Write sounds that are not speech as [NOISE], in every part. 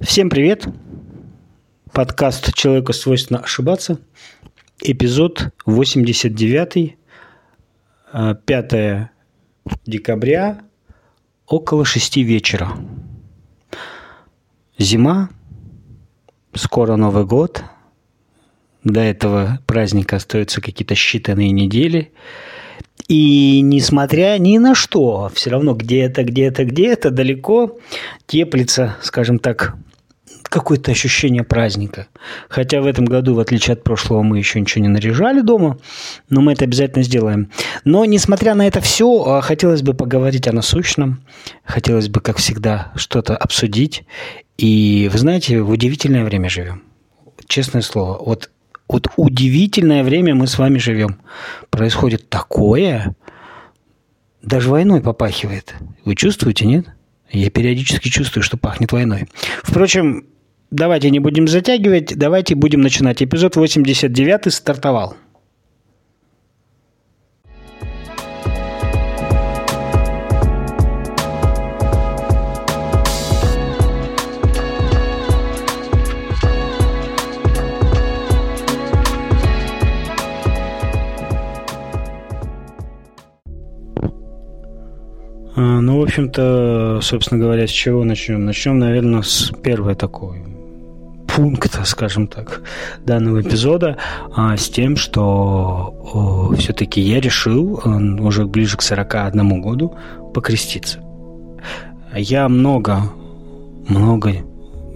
Всем привет! Подкаст «Человеку свойственно ошибаться». Эпизод 89, 5 э, декабря, около 6 вечера. Зима, скоро Новый год. До этого праздника остаются какие-то считанные недели – и несмотря ни на что, все равно где-то, где-то, где-то далеко теплится, скажем так, какое-то ощущение праздника. Хотя в этом году, в отличие от прошлого, мы еще ничего не наряжали дома, но мы это обязательно сделаем. Но, несмотря на это все, а, хотелось бы поговорить о насущном, хотелось бы, как всегда, что-то обсудить. И, вы знаете, в удивительное время живем. Честное слово, вот вот удивительное время мы с вами живем. Происходит такое, даже войной попахивает. Вы чувствуете, нет? Я периодически чувствую, что пахнет войной. Впрочем, давайте не будем затягивать, давайте будем начинать. Эпизод 89 стартовал. Ну, в общем-то, собственно говоря, с чего начнем? Начнем, наверное, с первой такой пункта, скажем так, данного эпизода, а, с тем, что все-таки я решил уже ближе к 41 году покреститься. Я много, много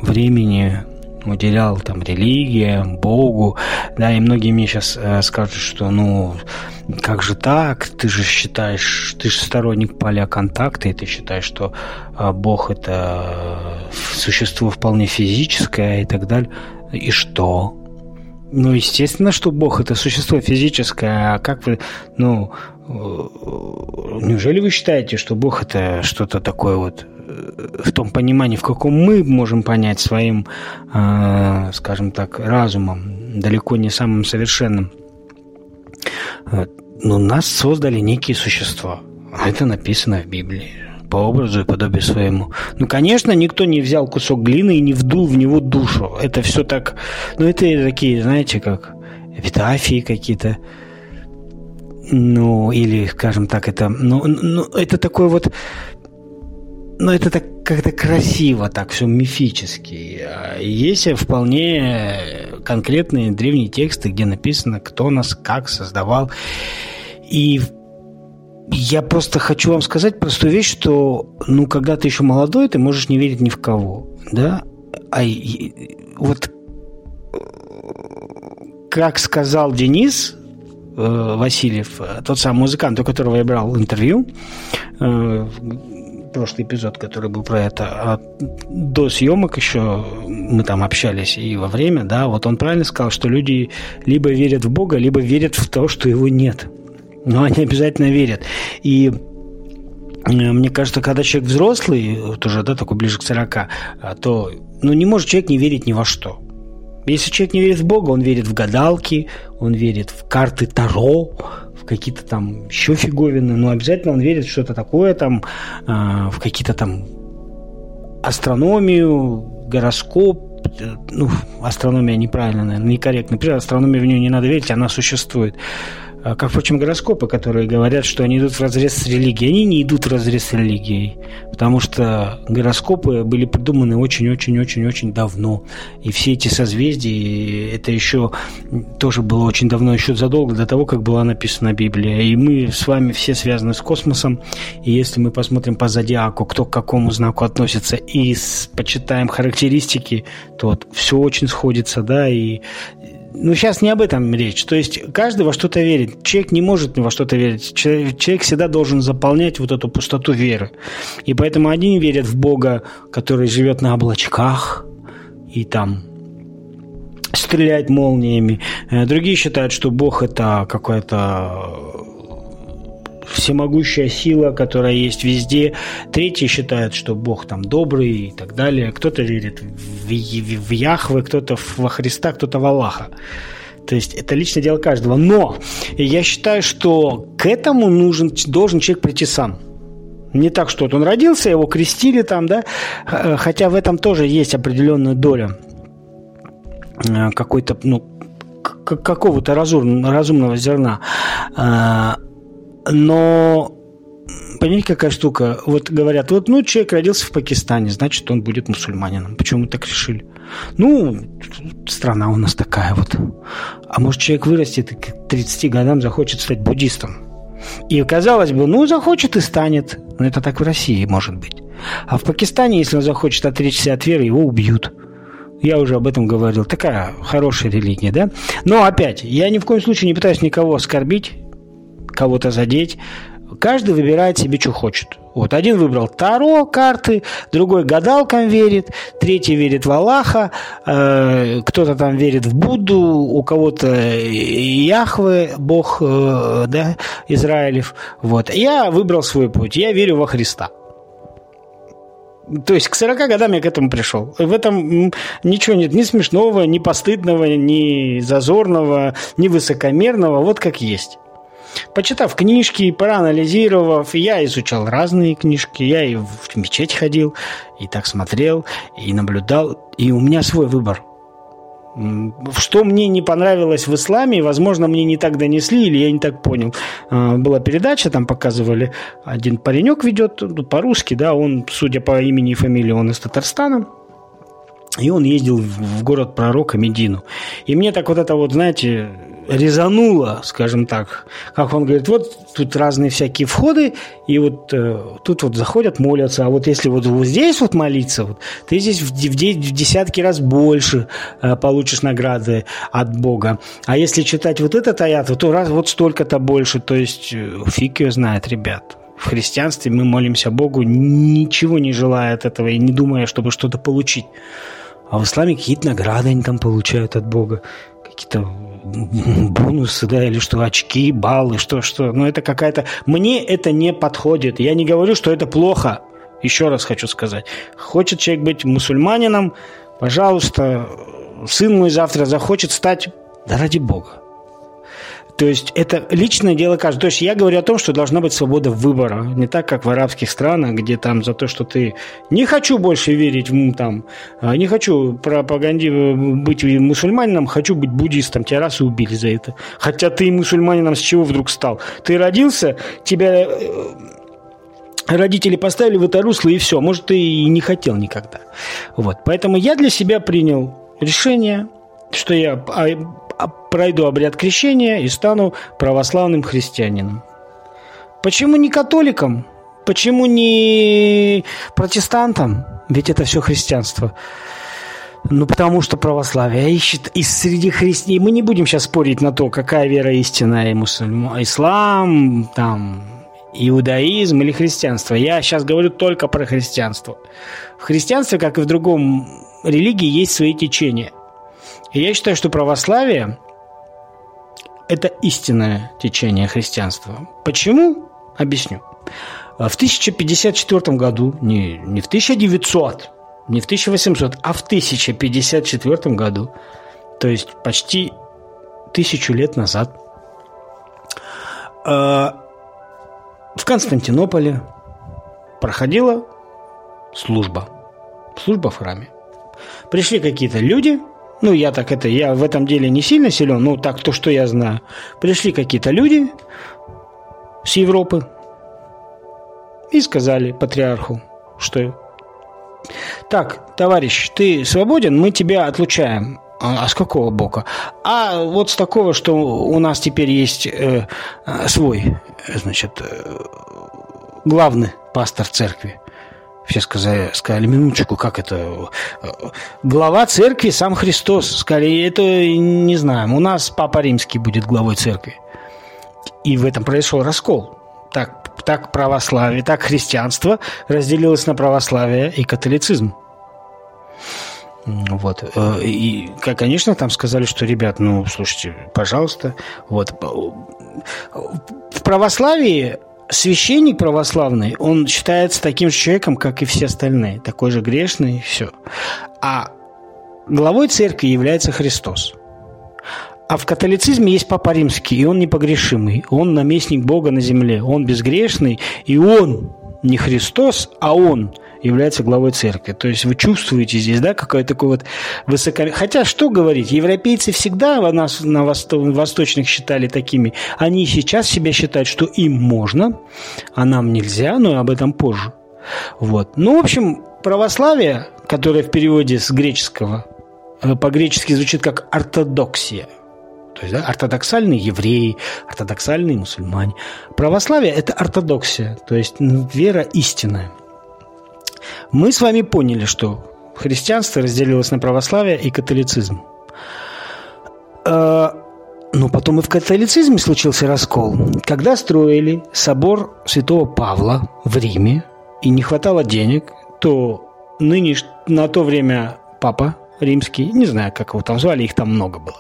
времени уделял там религиям, Богу, да, и многие мне сейчас э, скажут, что, ну, как же так? Ты же считаешь, ты же сторонник поля контакта, и ты считаешь, что э, Бог это существо вполне физическое и так далее. И что? Ну, естественно, что Бог это существо физическое, а как вы, ну, э, неужели вы считаете, что Бог это что-то такое вот в том понимании, в каком мы можем понять своим, э, скажем так, разумом, далеко не самым совершенным. Э, но нас создали некие существа. Это написано в Библии по образу и подобию своему. Ну, конечно, никто не взял кусок глины и не вдул в него душу. Это все так... Ну, это такие, знаете, как эпитафии какие-то. Ну, или, скажем так, это... Ну, ну это такой вот но это так как-то красиво, так все мифически. Есть вполне конкретные древние тексты, где написано, кто нас как создавал. И я просто хочу вам сказать простую вещь, что, ну, когда ты еще молодой, ты можешь не верить ни в кого, да? А вот как сказал Денис э, Васильев, тот самый музыкант, у которого я брал интервью, э, прошлый эпизод, который был про это, а до съемок еще мы там общались и во время, да, вот он правильно сказал, что люди либо верят в Бога, либо верят в то, что его нет. Но они обязательно верят. И э, мне кажется, когда человек взрослый, вот уже, да, такой ближе к 40, а, то, ну, не может человек не верить ни во что. Если человек не верит в Бога, он верит в гадалки, он верит в карты Таро, какие-то там еще фиговины, но обязательно он верит в что-то такое там, э, в какие-то там астрономию, гороскоп, э, ну, астрономия неправильно, наверное, некорректно. Например, астрономия в нее не надо верить, она существует. А, как, впрочем, гороскопы, которые говорят, что они идут в разрез с религией. Они не идут в разрез с религией, потому что гороскопы были придуманы очень-очень-очень-очень давно. И все эти созвездия, это еще тоже было очень давно, еще задолго до того, как была написана Библия. И мы с вами все связаны с космосом. И если мы посмотрим по зодиаку, кто к какому знаку относится, и почитаем характеристики, то вот все очень сходится, да, и ну, сейчас не об этом речь. То есть каждый во что-то верит. Человек не может во что-то верить. Человек, всегда должен заполнять вот эту пустоту веры. И поэтому один верит в Бога, который живет на облачках и там стреляет молниями. Э, другие считают, что Бог это какая-то всемогущая сила, которая есть везде. Третьи считают, что Бог там добрый и так далее. Кто-то верит в, в, в Яхве, кто-то во Христа, кто-то в Аллаха. То есть это личное дело каждого. Но я считаю, что к этому нужен, должен человек прийти сам. Не так, что вот он родился, его крестили там, да, хотя в этом тоже есть определенная доля э, какой-то, ну, какого-то разум, разумного зерна. Но понимаете, какая штука? Вот говорят, вот, ну, человек родился в Пакистане, значит, он будет мусульманином. Почему мы так решили? Ну, страна у нас такая вот. А может, человек вырастет и к 30 годам захочет стать буддистом? И казалось бы, ну, захочет и станет. Но это так в России может быть. А в Пакистане, если он захочет отречься от веры, его убьют. Я уже об этом говорил. Такая хорошая религия, да? Но опять, я ни в коем случае не пытаюсь никого оскорбить, кого-то задеть. Каждый выбирает себе, что хочет. Вот один выбрал Таро карты, другой гадалкам верит, третий верит в Аллаха, э, кто-то там верит в Будду, у кого-то Яхве, Бог э, да, Израилев. Вот. Я выбрал свой путь, я верю во Христа. То есть к 40 годам я к этому пришел. В этом ничего нет ни смешного, ни постыдного, ни зазорного, ни высокомерного, вот как есть. Почитав книжки, проанализировав, я изучал разные книжки, я и в мечеть ходил, и так смотрел, и наблюдал, и у меня свой выбор. Что мне не понравилось в исламе, возможно, мне не так донесли, или я не так понял. А, была передача, там показывали, один паренек ведет ну, по-русски, да, он, судя по имени и фамилии, он из Татарстана, и он ездил в город пророка Медину. И мне так вот это вот, знаете, резануло, скажем так. Как он говорит, вот тут разные всякие входы, и вот э, тут вот заходят, молятся, а вот если вот, вот здесь вот молиться, вот, ты здесь в, в, в десятки раз больше э, получишь награды от Бога. А если читать вот этот аят, то раз вот столько-то больше, то есть э, фиг ее знает, ребят. В христианстве мы молимся Богу, ничего не желая от этого и не думая, чтобы что-то получить. А в исламе какие-то награды они там получают от Бога. Какие-то бонусы, да, или что, очки, баллы, что, что. Но это какая-то... Мне это не подходит. Я не говорю, что это плохо. Еще раз хочу сказать. Хочет человек быть мусульманином, пожалуйста, сын мой завтра захочет стать, да ради Бога. То есть это личное дело каждого. То есть я говорю о том, что должна быть свобода выбора. Не так, как в арабских странах, где там за то, что ты не хочу больше верить в там, а, не хочу пропаганди быть мусульманином, хочу быть буддистом. Тебя раз и убили за это. Хотя ты мусульманином с чего вдруг стал? Ты родился, тебя э, родители поставили в это русло, и все. Может, ты и не хотел никогда. Вот. Поэтому я для себя принял решение, что я а, пройду обряд крещения и стану православным христианином. Почему не католиком? Почему не протестантом? Ведь это все христианство. Ну, потому что православие ищет и среди христиан... Мы не будем сейчас спорить на то, какая вера истинная, и мусульман, ислам, там, иудаизм или христианство. Я сейчас говорю только про христианство. В христианстве, как и в другом религии, есть свои течения. Я считаю, что православие – это истинное течение христианства. Почему? Объясню. В 1054 году, не, не в 1900, не в 1800, а в 1054 году, то есть почти тысячу лет назад, э, в Константинополе проходила служба. Служба в храме. Пришли какие-то люди – ну, я так это, я в этом деле не сильно силен, ну, так то, что я знаю. Пришли какие-то люди с Европы и сказали патриарху, что так, товарищ, ты свободен, мы тебя отлучаем. А, а с какого бока? А вот с такого, что у нас теперь есть э, свой, значит, э, главный пастор церкви. Все сказали, сказали, минуточку, как это? Глава церкви сам Христос. Сказали, это не знаем. У нас Папа Римский будет главой церкви. И в этом произошел раскол. Так, так православие, так христианство разделилось на православие и католицизм. Вот. Э, и, конечно, там сказали, что, ребят, ну, слушайте, пожалуйста, вот. В православии священник православный, он считается таким же человеком, как и все остальные, такой же грешный, все. А главой церкви является Христос. А в католицизме есть Папа Римский, и он непогрешимый. Он наместник Бога на земле. Он безгрешный, и он не Христос, а Он является главой церкви. То есть вы чувствуете здесь, да, какое такое вот высокомерие. Хотя, что говорить, европейцы всегда нас на восточных считали такими. Они сейчас себя считают, что им можно, а нам нельзя, но об этом позже. Вот. Ну, в общем, православие, которое в переводе с греческого э, по-гречески звучит как ортодоксия – то есть да, ортодоксальные евреи, ортодоксальные мусульмане. Православие – это ортодоксия, то есть вера истинная. Мы с вами поняли, что христианство разделилось на православие и католицизм. А, но потом и в католицизме случился раскол. Когда строили собор святого Павла в Риме, и не хватало денег, то ныне, на то время папа римский, не знаю, как его там звали, их там много было,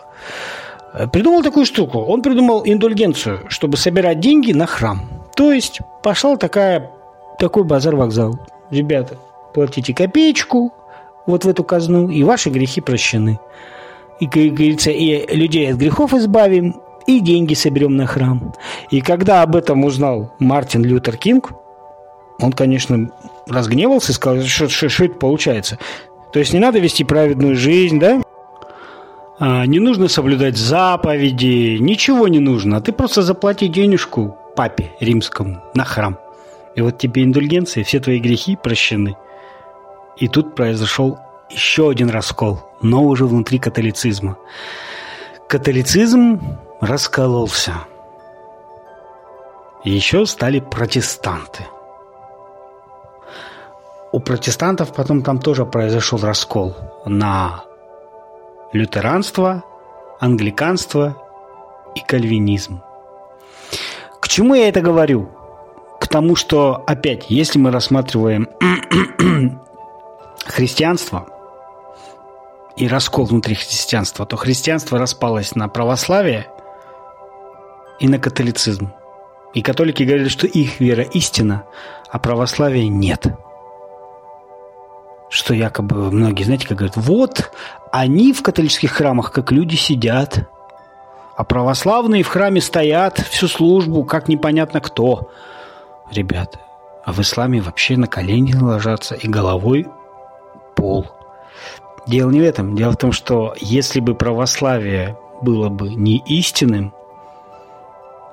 Э, придумал такую штуку. Он придумал индульгенцию, чтобы собирать деньги на храм. То есть пошел такая, такой базар-вокзал. Ребята, платите копеечку вот в эту казну, и ваши грехи прощены. И, как говорится, и людей от грехов избавим, и деньги соберем на храм. И когда об этом узнал Мартин Лютер Кинг, он, конечно, разгневался и сказал, что, что, что это получается. То есть не надо вести праведную жизнь, да? А, не нужно соблюдать заповеди, ничего не нужно. Ты просто заплати денежку папе римскому на храм. И вот тебе индульгенция, все твои грехи прощены. И тут произошел еще один раскол, но уже внутри католицизма. Католицизм раскололся. еще стали протестанты. У протестантов потом там тоже произошел раскол на лютеранство, англиканство и кальвинизм. К чему я это говорю? К тому, что, опять, если мы рассматриваем [CLEARS THROAT] христианство и раскол внутри христианства, то христианство распалось на православие и на католицизм. И католики говорили, что их вера истина, а православия нет – что якобы многие, знаете, как говорят, вот они в католических храмах как люди сидят, а православные в храме стоят всю службу, как непонятно кто. Ребята, а в исламе вообще на колени ложатся и головой пол. Дело не в этом. Дело в том, что если бы православие было бы не истинным,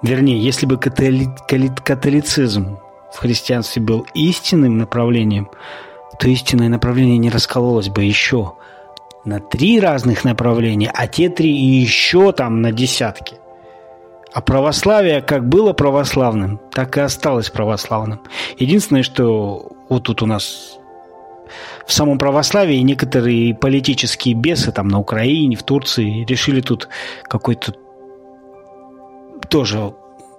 вернее, если бы католи... католицизм в христианстве был истинным направлением, то истинное направление не раскололось бы еще на три разных направления, а те три и еще там на десятки. А православие как было православным, так и осталось православным. Единственное, что вот тут у нас в самом православии некоторые политические бесы там на Украине, в Турции решили тут какой-то тоже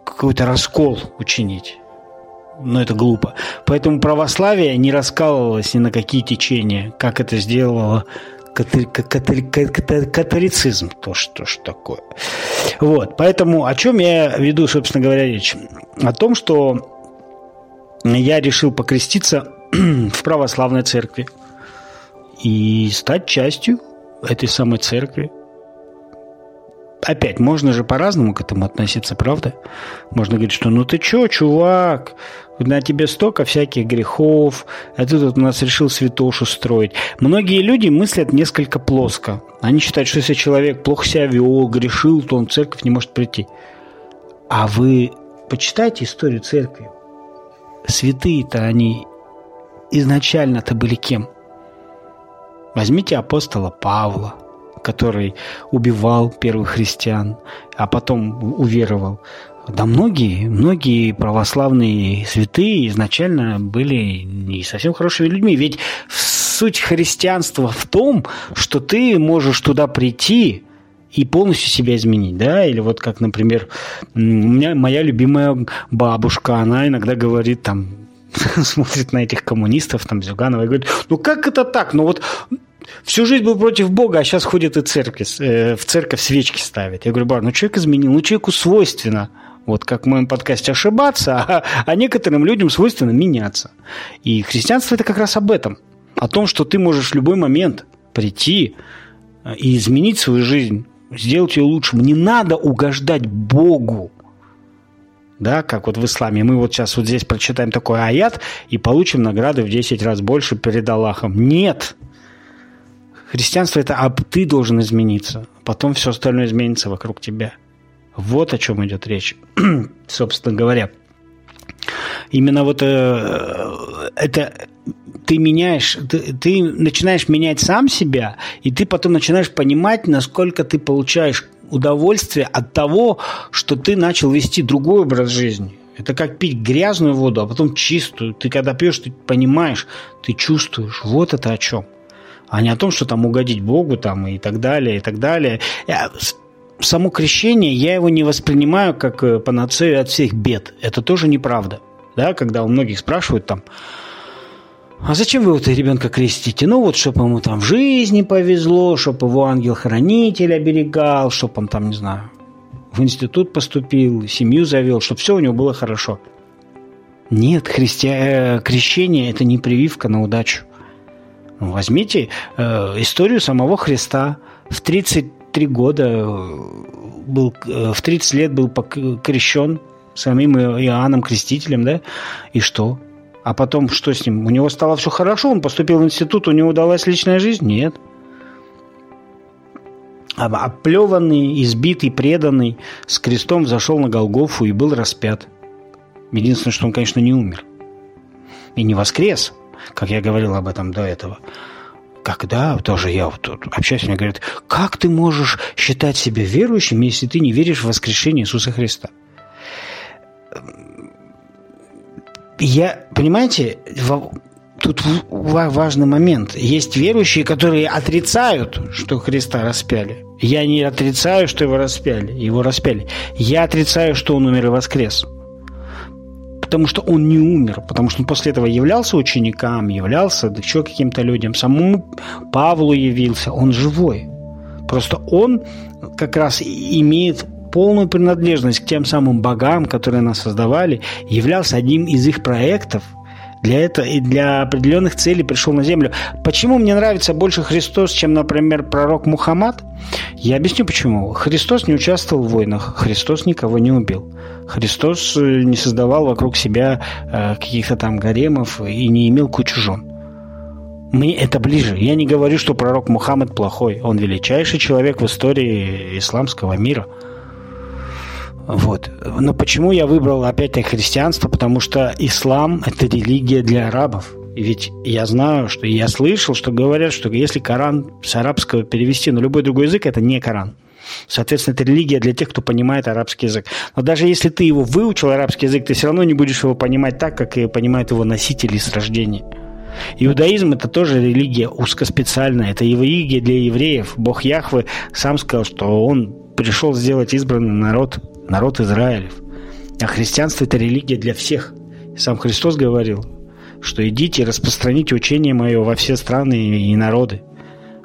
какой-то раскол учинить но это глупо. Поэтому православие не раскалывалось ни на какие течения, как это сделало католицизм, то что ж такое. Вот, поэтому о чем я веду, собственно говоря, речь? О том, что я решил покреститься [CLEARS THROAT] в православной церкви и стать частью этой самой церкви опять, можно же по-разному к этому относиться, правда? Можно говорить, что ну ты чё, чувак, на тебе столько всяких грехов, а ты тут у нас решил святошу строить. Многие люди мыслят несколько плоско. Они считают, что если человек плохо себя вел, грешил, то он в церковь не может прийти. А вы почитайте историю церкви. Святые-то они изначально-то были кем? Возьмите апостола Павла – который убивал первых христиан, а потом уверовал. Да многие, многие православные святые изначально были не совсем хорошими людьми. Ведь суть христианства в том, что ты можешь туда прийти и полностью себя изменить, да, или вот как, например, у меня моя любимая бабушка, она иногда говорит там, [LAUGHS] смотрит на этих коммунистов, там, Зюганова, и говорит, ну как это так? Ну вот всю жизнь был против Бога, а сейчас ходит и церкви, э, в церковь свечки ставит. Я говорю, бар, ну человек изменил, ну человеку свойственно, вот как в моем подкасте, ошибаться, а, а некоторым людям свойственно меняться. И христианство это как раз об этом. О том, что ты можешь в любой момент прийти э, и изменить свою жизнь, сделать ее лучше. Не надо угождать Богу. да, как вот в исламе. Мы вот сейчас вот здесь прочитаем такой аят и получим награды в 10 раз больше перед Аллахом. Нет! Христианство – это а ты должен измениться, потом все остальное изменится вокруг тебя. Вот о чем идет речь, [CLEARS THROAT] собственно говоря. Именно вот э, это ты меняешь, ты, ты начинаешь менять сам себя, и ты потом начинаешь понимать, насколько ты получаешь удовольствие от того, что ты начал вести другой образ жизни. Это как пить грязную воду, а потом чистую. Ты когда пьешь, ты понимаешь, ты чувствуешь. Вот это о чем. А не о том, что там угодить Богу там, и так далее, и так далее. Я, само крещение, я его не воспринимаю как э, панацею от всех бед. Это тоже неправда. Да, когда у многих спрашивают там, а зачем вы вот ребенка крестите? Ну вот, чтобы ему там в жизни повезло, чтобы его ангел-хранитель оберегал, чтобы он там, не знаю, в институт поступил, семью завел, чтобы все у него было хорошо. Нет, христи... Э, крещение – это не прививка на удачу. Возьмите э, историю самого Христа. В 33 года э, был, э, в 30 лет был крещен самим Иоанном Крестителем, да? И что? А потом что с ним? У него стало все хорошо, он поступил в институт, у него удалась личная жизнь? Нет. Оплеванный, избитый, преданный, с крестом зашел на Голгофу и был распят. Единственное, что он, конечно, не умер. И не воскрес, как я говорил об этом до этого. Когда тоже я вот тут общаюсь, мне говорят, как ты можешь считать себя верующим, если ты не веришь в воскрешение Иисуса Христа? я, понимаете, тут важный момент. Есть верующие, которые отрицают, что Христа распяли. Я не отрицаю, что его распяли. Его распяли. Я отрицаю, что он умер и воскрес. Потому что он не умер. Потому что он после этого являлся ученикам, являлся еще каким-то людям. Самому Павлу явился. Он живой. Просто он как раз имеет полную принадлежность к тем самым богам, которые нас создавали, являлся одним из их проектов для этого и для определенных целей пришел на землю. Почему мне нравится больше Христос, чем, например, пророк Мухаммад? Я объясню почему. Христос не участвовал в войнах, Христос никого не убил. Христос э, не создавал вокруг себя э, каких-то там гаремов и не имел кучу жен. Мне это ближе. Я не говорю, что пророк Мухаммад плохой. Он величайший человек в истории исламского мира – вот. Но почему я выбрал опять-таки христианство? Потому что ислам – это религия для арабов. Ведь я знаю, что я слышал, что говорят, что если Коран с арабского перевести на любой другой язык, это не Коран. Соответственно, это религия для тех, кто понимает арабский язык. Но даже если ты его выучил, арабский язык, ты все равно не будешь его понимать так, как и понимают его носители с рождения. Иудаизм – это тоже религия узкоспециальная. Это религия для евреев. Бог Яхвы сам сказал, что он пришел сделать избранный народ народ Израилев. А христианство – это религия для всех. Сам Христос говорил, что идите и распространите учение мое во все страны и народы.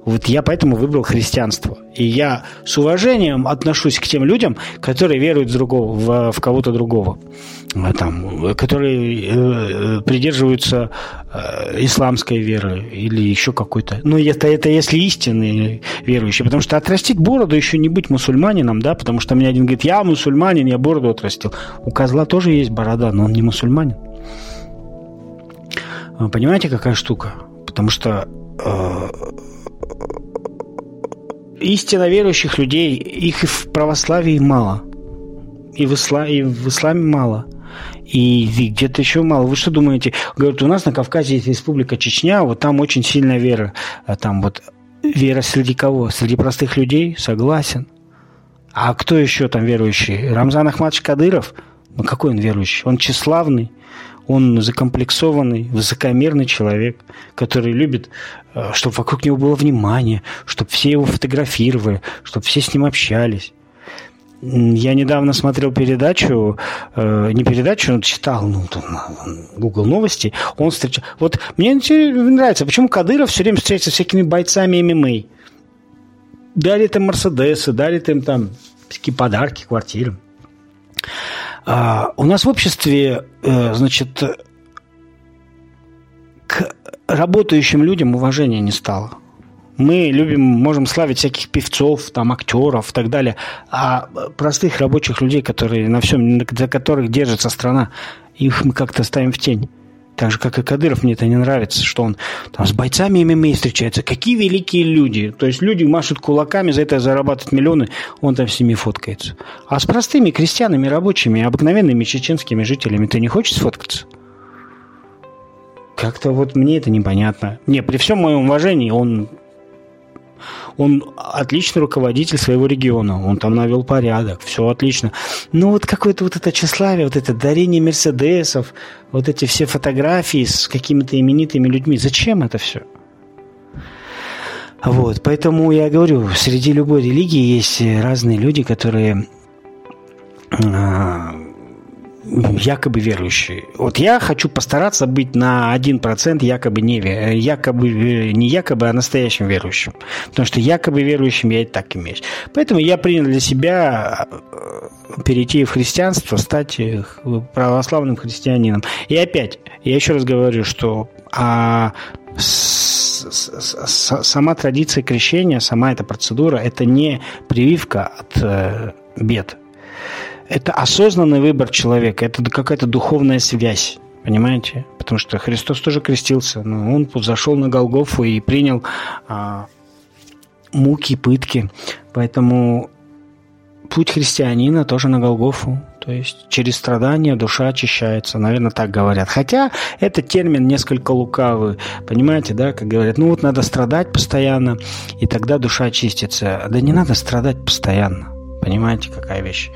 Вот я поэтому выбрал христианство. И я с уважением отношусь к тем людям, которые веруют в, другого, в, в кого-то другого. Э, там, которые э, придерживаются э, исламской веры или еще какой-то. Ну, это, это если истинные верующие. Потому что отрастить бороду еще не быть мусульманином, да, потому что мне один говорит, я мусульманин, я бороду отрастил. У козла тоже есть борода, но он не мусульманин. Понимаете, какая штука? Потому что э, истинно верующих людей, их и в православии мало. И в, исла, и в исламе мало. И где-то еще мало. Вы что думаете? Говорят, у нас на Кавказе есть республика Чечня, вот там очень сильная вера. А там вот вера среди кого? Среди простых людей? Согласен. А кто еще там верующий? Рамзан Ахмадович Кадыров? Ну, какой он верующий? Он тщеславный, он закомплексованный, высокомерный человек, который любит, э, чтобы вокруг него было внимание, чтобы все его фотографировали, чтобы все с ним общались. Я недавно смотрел передачу, э, не передачу, но читал, ну, там, Google новости, он встречал... Вот мне нравится, почему Кадыров все время встречается с всякими бойцами ММА. Дали им Мерседесы, дали им там всякие подарки, квартиры. А, у нас в обществе, э, значит, к работающим людям уважения не стало. Мы любим, можем славить всяких певцов, там, актеров и так далее. А простых рабочих людей, которые на всем, за которых держится страна, их мы как-то ставим в тень. Так же, как и Кадыров, мне это не нравится, что он там с бойцами ММА встречается. Какие великие люди. То есть люди машут кулаками, за это зарабатывают миллионы, он там с ними фоткается. А с простыми крестьянами, рабочими, обыкновенными чеченскими жителями ты не хочешь сфоткаться? Как-то вот мне это непонятно. Не, при всем моем уважении, он он отличный руководитель своего региона, он там навел порядок, все отлично. Но вот какое-то вот это тщеславие, вот это дарение Мерседесов, вот эти все фотографии с какими-то именитыми людьми, зачем это все? Вот, поэтому я говорю, среди любой религии есть разные люди, которые а, якобы верующие. Вот я хочу постараться быть на 1% якобы не, якобы, э, не якобы, а настоящим верующим. Потому что якобы верующим я и так имею. Поэтому я принял для себя э, перейти в христианство, стать э, православным христианином. И опять, я еще раз говорю, что а, с, с, с, сама традиция крещения, сама эта процедура, это не прививка от э, бед это осознанный выбор человека, это какая-то духовная связь. Понимаете? Потому что Христос тоже крестился. Но он зашел на Голгофу и принял а, муки, пытки. Поэтому путь христианина тоже на Голгофу. То есть через страдания душа очищается. Наверное, так говорят. Хотя этот термин несколько лукавый. Понимаете, да? Как говорят, ну вот надо страдать постоянно, и тогда душа очистится. Да не надо страдать постоянно. Понимаете, какая вещь?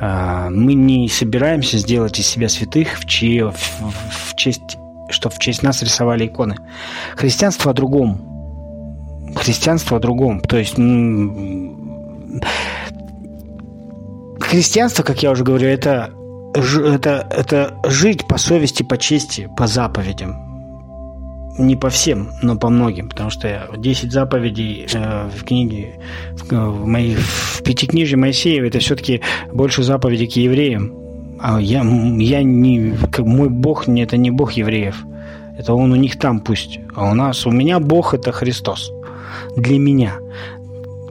А, мы не собираемся сделать из себя святых, в, чьи, в, в честь, что в честь нас рисовали иконы. Христианство о другом. Христианство о другом. То есть христианство, как я уже говорю, это, это, это жить по совести, по чести, по заповедям не по всем, но по многим, потому что 10 заповедей э, в книге, в, в, моей, в пятикнижье Моисеева, это все-таки больше заповедей к евреям. А я, я не, как мой Бог, не, это не Бог евреев. Это он у них там пусть. А у нас, у меня Бог это Христос. Для меня.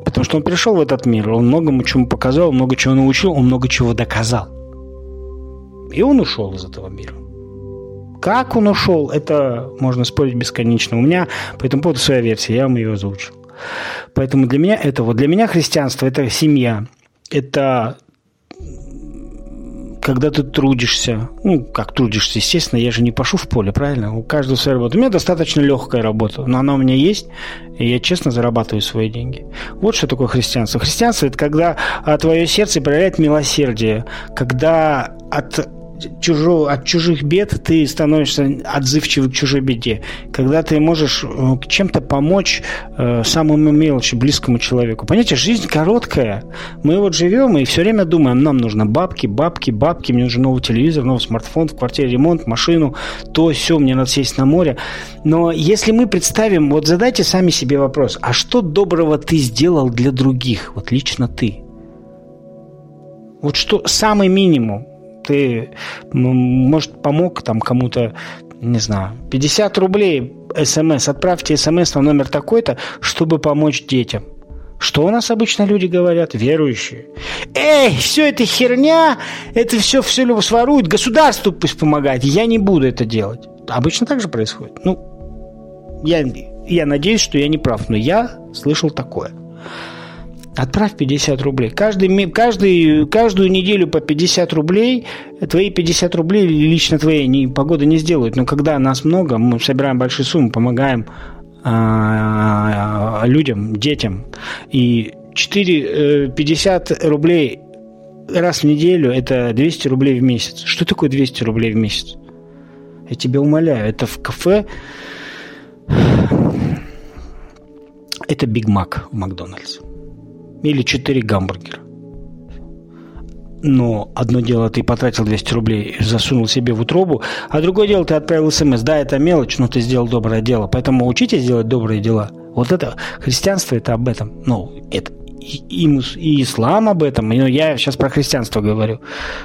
Потому что он пришел в этот мир, он многому чему показал, много чего научил, он много чего доказал. И он ушел из этого мира. Как он ушел, это можно спорить бесконечно. У меня по этому поводу своя версия, я вам ее озвучил. Поэтому для меня это вот для меня христианство это семья, это когда ты трудишься, ну, как трудишься, естественно, я же не пошу в поле, правильно? У каждого своя работа. У меня достаточно легкая работа, но она у меня есть, и я честно зарабатываю свои деньги. Вот что такое христианство. Христианство – это когда а, твое сердце проявляет милосердие, когда от чужого, от чужих бед ты становишься отзывчивым к чужой беде. Когда ты можешь э, чем-то помочь э, самому мелочи, близкому человеку. Понимаете, жизнь короткая. Мы вот живем и все время думаем, нам нужно бабки, бабки, бабки, мне нужен новый телевизор, новый смартфон, в квартире ремонт, машину, то, все, мне надо сесть на море. Но если мы представим, вот задайте сами себе вопрос, а что доброго ты сделал для других, вот лично ты? Вот что самый минимум, ты, может, помог там кому-то, не знаю, 50 рублей смс, отправьте смс на номер такой-то, чтобы помочь детям. Что у нас обычно люди говорят? Верующие. Эй, все это херня, это все, все своруют, государству пусть помогает, я не буду это делать. Обычно так же происходит. Ну, я, я надеюсь, что я не прав, но я слышал такое. Отправь 50 рублей. Каждый, каждый, каждую неделю по 50 рублей. Твои 50 рублей лично твои не, погода не сделают. Но когда нас много, мы собираем большие суммы, помогаем а, людям, детям. И 4, 50 э, рублей раз в неделю – это 200 рублей в месяц. Что такое 200 рублей в месяц? Я тебя умоляю, это в кафе это Биг Мак в Макдональдс или 4 гамбургера. Но одно дело, ты потратил 200 рублей, засунул себе в утробу, а другое дело, ты отправил смс. Да, это мелочь, но ты сделал доброе дело. Поэтому учитесь делать добрые дела. Вот это христианство, это об этом. Ну, это и, и, и ислам об этом. Но я сейчас про христианство говорю,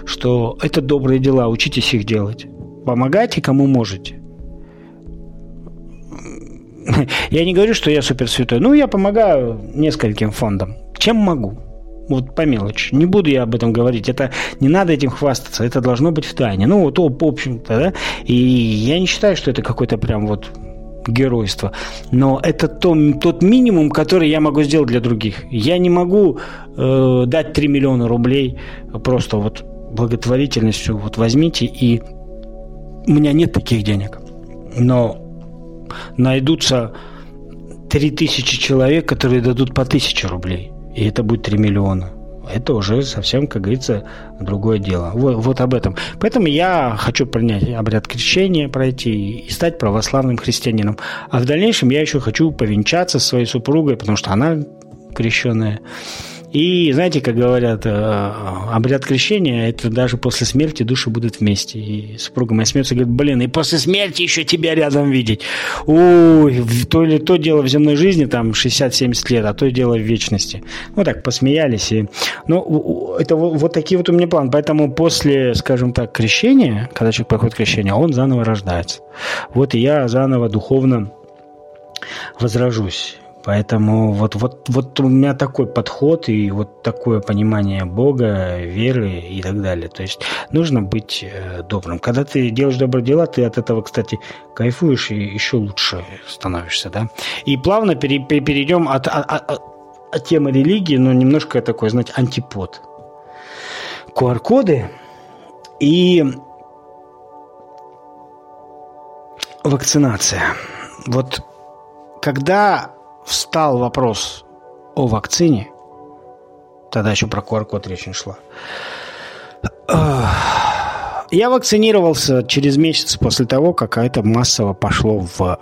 что это добрые дела, учитесь их делать. Помогайте, кому можете. я не говорю, что я супер святой. Ну, я помогаю нескольким фондам. Чем могу? Вот по мелочи. Не буду я об этом говорить. Это не надо этим хвастаться. Это должно быть в тайне. Ну, вот, в общем-то, да. И я не считаю, что это какой-то прям вот геройство. Но это то, тот минимум, который я могу сделать для других. Я не могу э, дать 3 миллиона рублей просто вот благотворительностью. Вот возьмите и... У меня нет таких денег. Но найдутся 3000 человек, которые дадут по 1000 рублей. И это будет 3 миллиона. Это уже совсем, как говорится, другое дело. Вот, вот об этом. Поэтому я хочу принять обряд крещения, пройти и стать православным христианином. А в дальнейшем я еще хочу повенчаться со своей супругой, потому что она крещенная. И знаете, как говорят, э, обряд крещения, это даже после смерти души будут вместе. И супруга моя смеется говорит, блин, и после смерти еще тебя рядом видеть. Ой, то ли то дело в земной жизни, там 60-70 лет, а то дело в вечности. Ну так, посмеялись. И, ну, это вот, вот такие вот у меня планы. Поэтому после, скажем так, крещения, когда человек проходит крещение, он заново рождается. Вот и я заново духовно возражусь. Поэтому вот, вот, вот у меня такой подход и вот такое понимание Бога, веры и так далее. То есть нужно быть э, добрым. Когда ты делаешь добрые дела, ты от этого, кстати, кайфуешь и еще лучше становишься. Да? И плавно пере, перейдем от, от, от, от темы религии, но немножко такой, знаете, антипод. QR-коды и вакцинация. Вот когда встал вопрос о вакцине, тогда еще про QR-код речь не шла, я вакцинировался через месяц после того, как это массово пошло в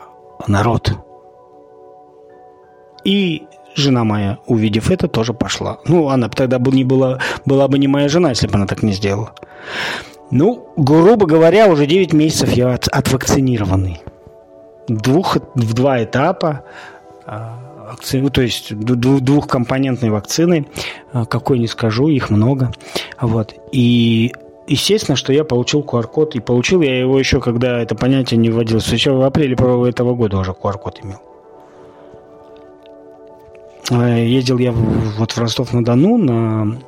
народ. И жена моя, увидев это, тоже пошла. Ну, она тогда бы не была, была бы не моя жена, если бы она так не сделала. Ну, грубо говоря, уже 9 месяцев я от, отвакцинированный. Двух, в два этапа вакцины, то есть двухкомпонентной вакцины, а, какой не скажу, их много. Вот. И естественно, что я получил QR-код, и получил я его еще, когда это понятие не вводилось. Еще в апреле этого года уже QR-код имел. А, ездил я вот в Ростов-на-Дону на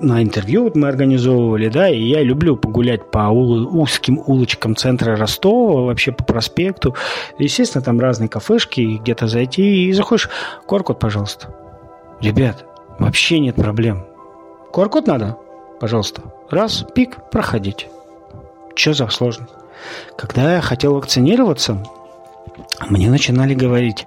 на интервью вот мы организовывали, да, и я люблю погулять по узким улочкам центра Ростова, вообще по проспекту. Естественно, там разные кафешки, где-то зайти и заходишь, QR-код, пожалуйста. Ребят, вообще нет проблем. QR-код надо? Пожалуйста. Раз, пик, проходите. Что за сложность? Когда я хотел вакцинироваться, мне начинали говорить,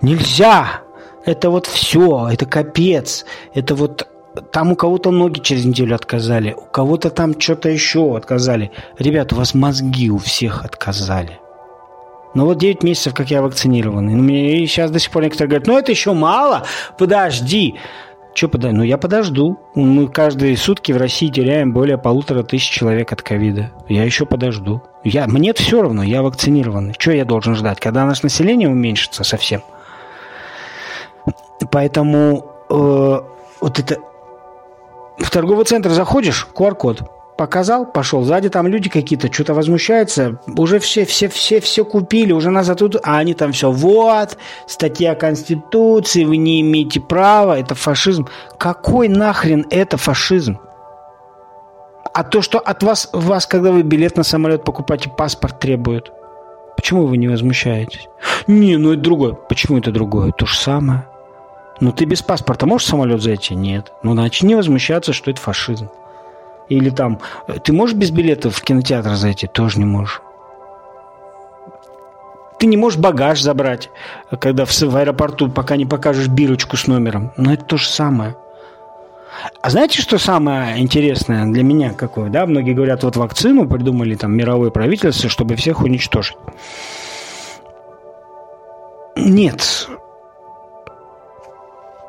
нельзя, это вот все, это капец, это вот там у кого-то ноги через неделю отказали, у кого-то там что-то еще отказали. Ребят, у вас мозги у всех отказали. Ну вот 9 месяцев, как я вакцинированный. Ну, мне и сейчас до сих пор некоторые говорят, ну это еще мало, подожди. Что подожди? Ну я подожду. Мы каждые сутки в России теряем более полутора тысяч человек от ковида. Я еще подожду. Я, мне все равно, я вакцинированный. Что я должен ждать? Когда наше население уменьшится совсем? Поэтому э, вот это в торговый центр заходишь, QR-код показал, пошел. Сзади там люди какие-то что-то возмущаются. Уже все, все, все, все купили, уже нас тут, а они там все. Вот, статья Конституции, вы не имеете права, это фашизм. Какой нахрен это фашизм? А то, что от вас, вас, когда вы билет на самолет покупаете, паспорт требуют. Почему вы не возмущаетесь? Не, ну это другое. Почему это другое? То же самое. Ну, ты без паспорта можешь в самолет зайти? Нет. Ну, начни возмущаться, что это фашизм. Или там, ты можешь без билета в кинотеатр зайти? Тоже не можешь. Ты не можешь багаж забрать, когда в, в аэропорту, пока не покажешь бирочку с номером. Но это то же самое. А знаете, что самое интересное для меня какое? Да, многие говорят, вот вакцину придумали там мировое правительство, чтобы всех уничтожить. Нет,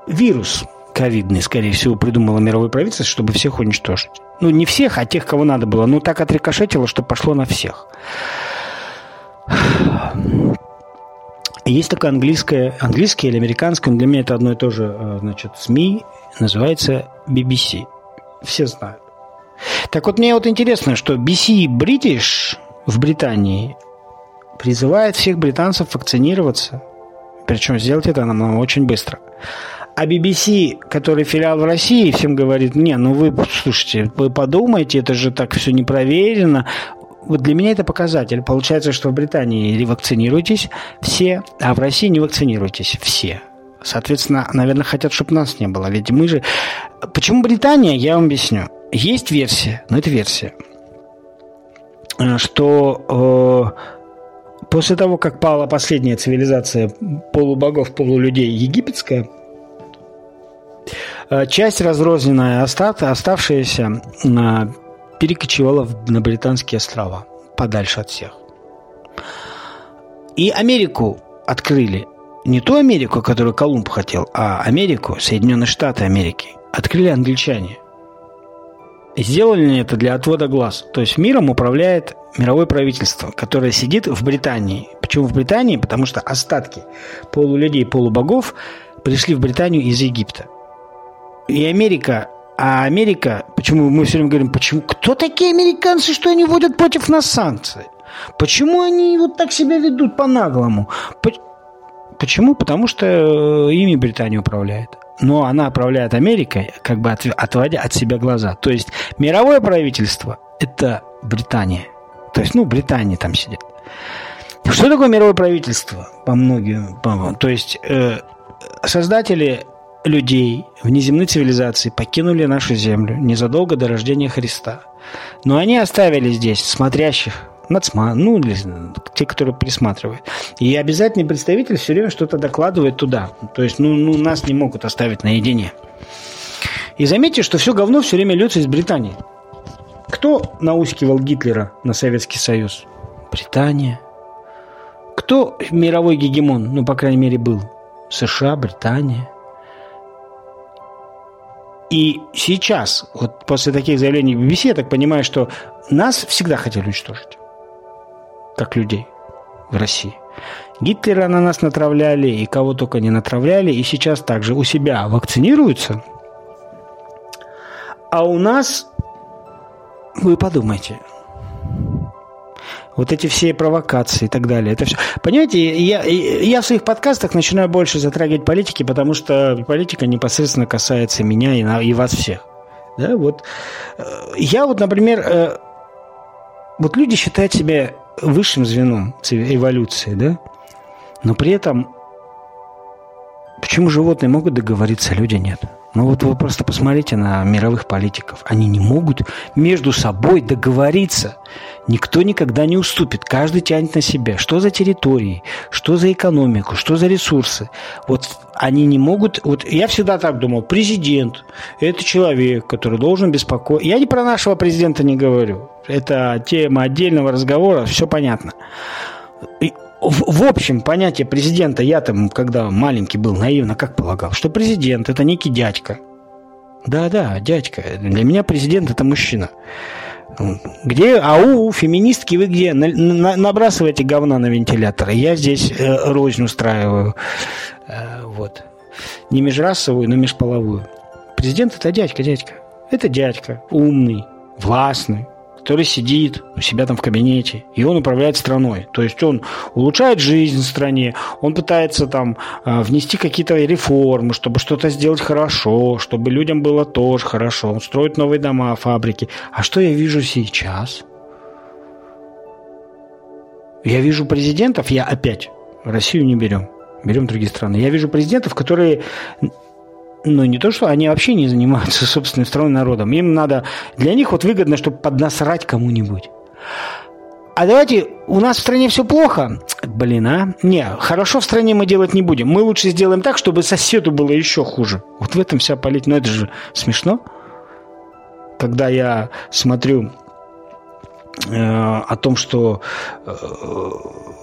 вирус ковидный, скорее всего, придумало мировое правительство, чтобы всех уничтожить. Ну, не всех, а тех, кого надо было. Ну, так отрикошетило, что пошло на всех. Есть такое английское, английское или американское, для меня это одно и то же, э, значит, СМИ, называется BBC. Все знают. Так вот, мне вот интересно, что BC British в Британии призывает всех британцев вакцинироваться. Причем сделать это нам очень быстро. А BBC, который филиал в России, всем говорит, не, ну вы, слушайте, вы подумайте, это же так все не проверено. Вот для меня это показатель. Получается, что в Британии вакцинируйтесь все, а в России не вакцинируйтесь все. Соответственно, наверное, хотят, чтобы нас не было. Ведь мы же... Почему Британия, я вам объясню. Есть версия, но это версия, что э, после того, как пала последняя цивилизация полубогов, полулюдей египетская, часть разрозненная, остав, оставшаяся, э, перекочевала на британские острова, подальше от всех. И Америку открыли не ту Америку, которую Колумб хотел, а Америку, Соединенные Штаты Америки, открыли англичане. Сделали это для отвода глаз. То есть миром управляет мировое правительство, которое сидит в Британии. Почему в Британии? Потому что остатки полулюдей, полубогов пришли в Британию из Египта. И Америка а Америка, почему мы все время говорим, почему, кто такие американцы, что они вводят против нас санкции? Почему они вот так себя ведут по-наглому? Почему? Потому что э, ими Британия управляет. Но она управляет Америкой, как бы отводя от себя глаза. То есть мировое правительство – это Британия. То есть, ну, Британия там сидит. Что такое мировое правительство? По многим, по, то есть э, создатели людей внеземной цивилизации покинули нашу землю незадолго до рождения Христа. Но они оставили здесь смотрящих нацма, ну, или те, которые присматривают. И обязательный представитель все время что-то докладывает туда. То есть, ну, ну, нас не могут оставить наедине. И заметьте, что все говно все время льется из Британии. Кто наускивал Гитлера на Советский Союз? Британия. Кто мировой гегемон, ну, по крайней мере, был? США, Британия. И сейчас, вот после таких заявлений BBC, я так понимаю, что нас всегда хотели уничтожить как людей в России. Гитлера на нас натравляли, и кого только не натравляли, и сейчас также у себя вакцинируются. А у нас, вы подумайте, вот эти все провокации и так далее. Это все. Понимаете, я, я в своих подкастах начинаю больше затрагивать политики, потому что политика непосредственно касается меня и, и вас всех. Да, вот. Э, я вот, например, э, вот люди считают себя высшим звеном эволюции, да? Но при этом почему животные могут договориться, а люди нет? Ну вот вы просто посмотрите на мировых политиков. Они не могут между собой договориться. Никто никогда не уступит. Каждый тянет на себя. Что за территории, что за экономику, что за ресурсы. Вот они не могут... Вот я всегда так думал. Президент – это человек, который должен беспокоиться. Я не про нашего президента не говорю. Это тема отдельного разговора. Все понятно. И в, в общем, понятие президента, я там, когда маленький был, наивно как полагал, что президент – это некий дядька. Да-да, дядька. Для меня президент – это мужчина. Где, ау, феминистки, вы где? На, на, набрасывайте говна на вентилятор. Я здесь э, рознь устраиваю. Э, вот. Не межрасовую, но межполовую. Президент – это дядька, дядька. Это дядька, умный, властный, который сидит у себя там в кабинете, и он управляет страной. То есть он улучшает жизнь в стране, он пытается там а, внести какие-то реформы, чтобы что-то сделать хорошо, чтобы людям было тоже хорошо. Он строит новые дома, фабрики. А что я вижу сейчас? Я вижу президентов, я опять Россию не берем, берем другие страны. Я вижу президентов, которые ну, не то, что они вообще не занимаются [LAUGHS] собственной страной народом. Им надо... Для них вот выгодно, чтобы поднасрать кому-нибудь. А давайте, у нас в стране все плохо. Блин, а? Не, хорошо в стране мы делать не будем. Мы лучше сделаем так, чтобы соседу было еще хуже. Вот в этом вся политика. Ну, это же смешно. Когда я смотрю э, о том, что э,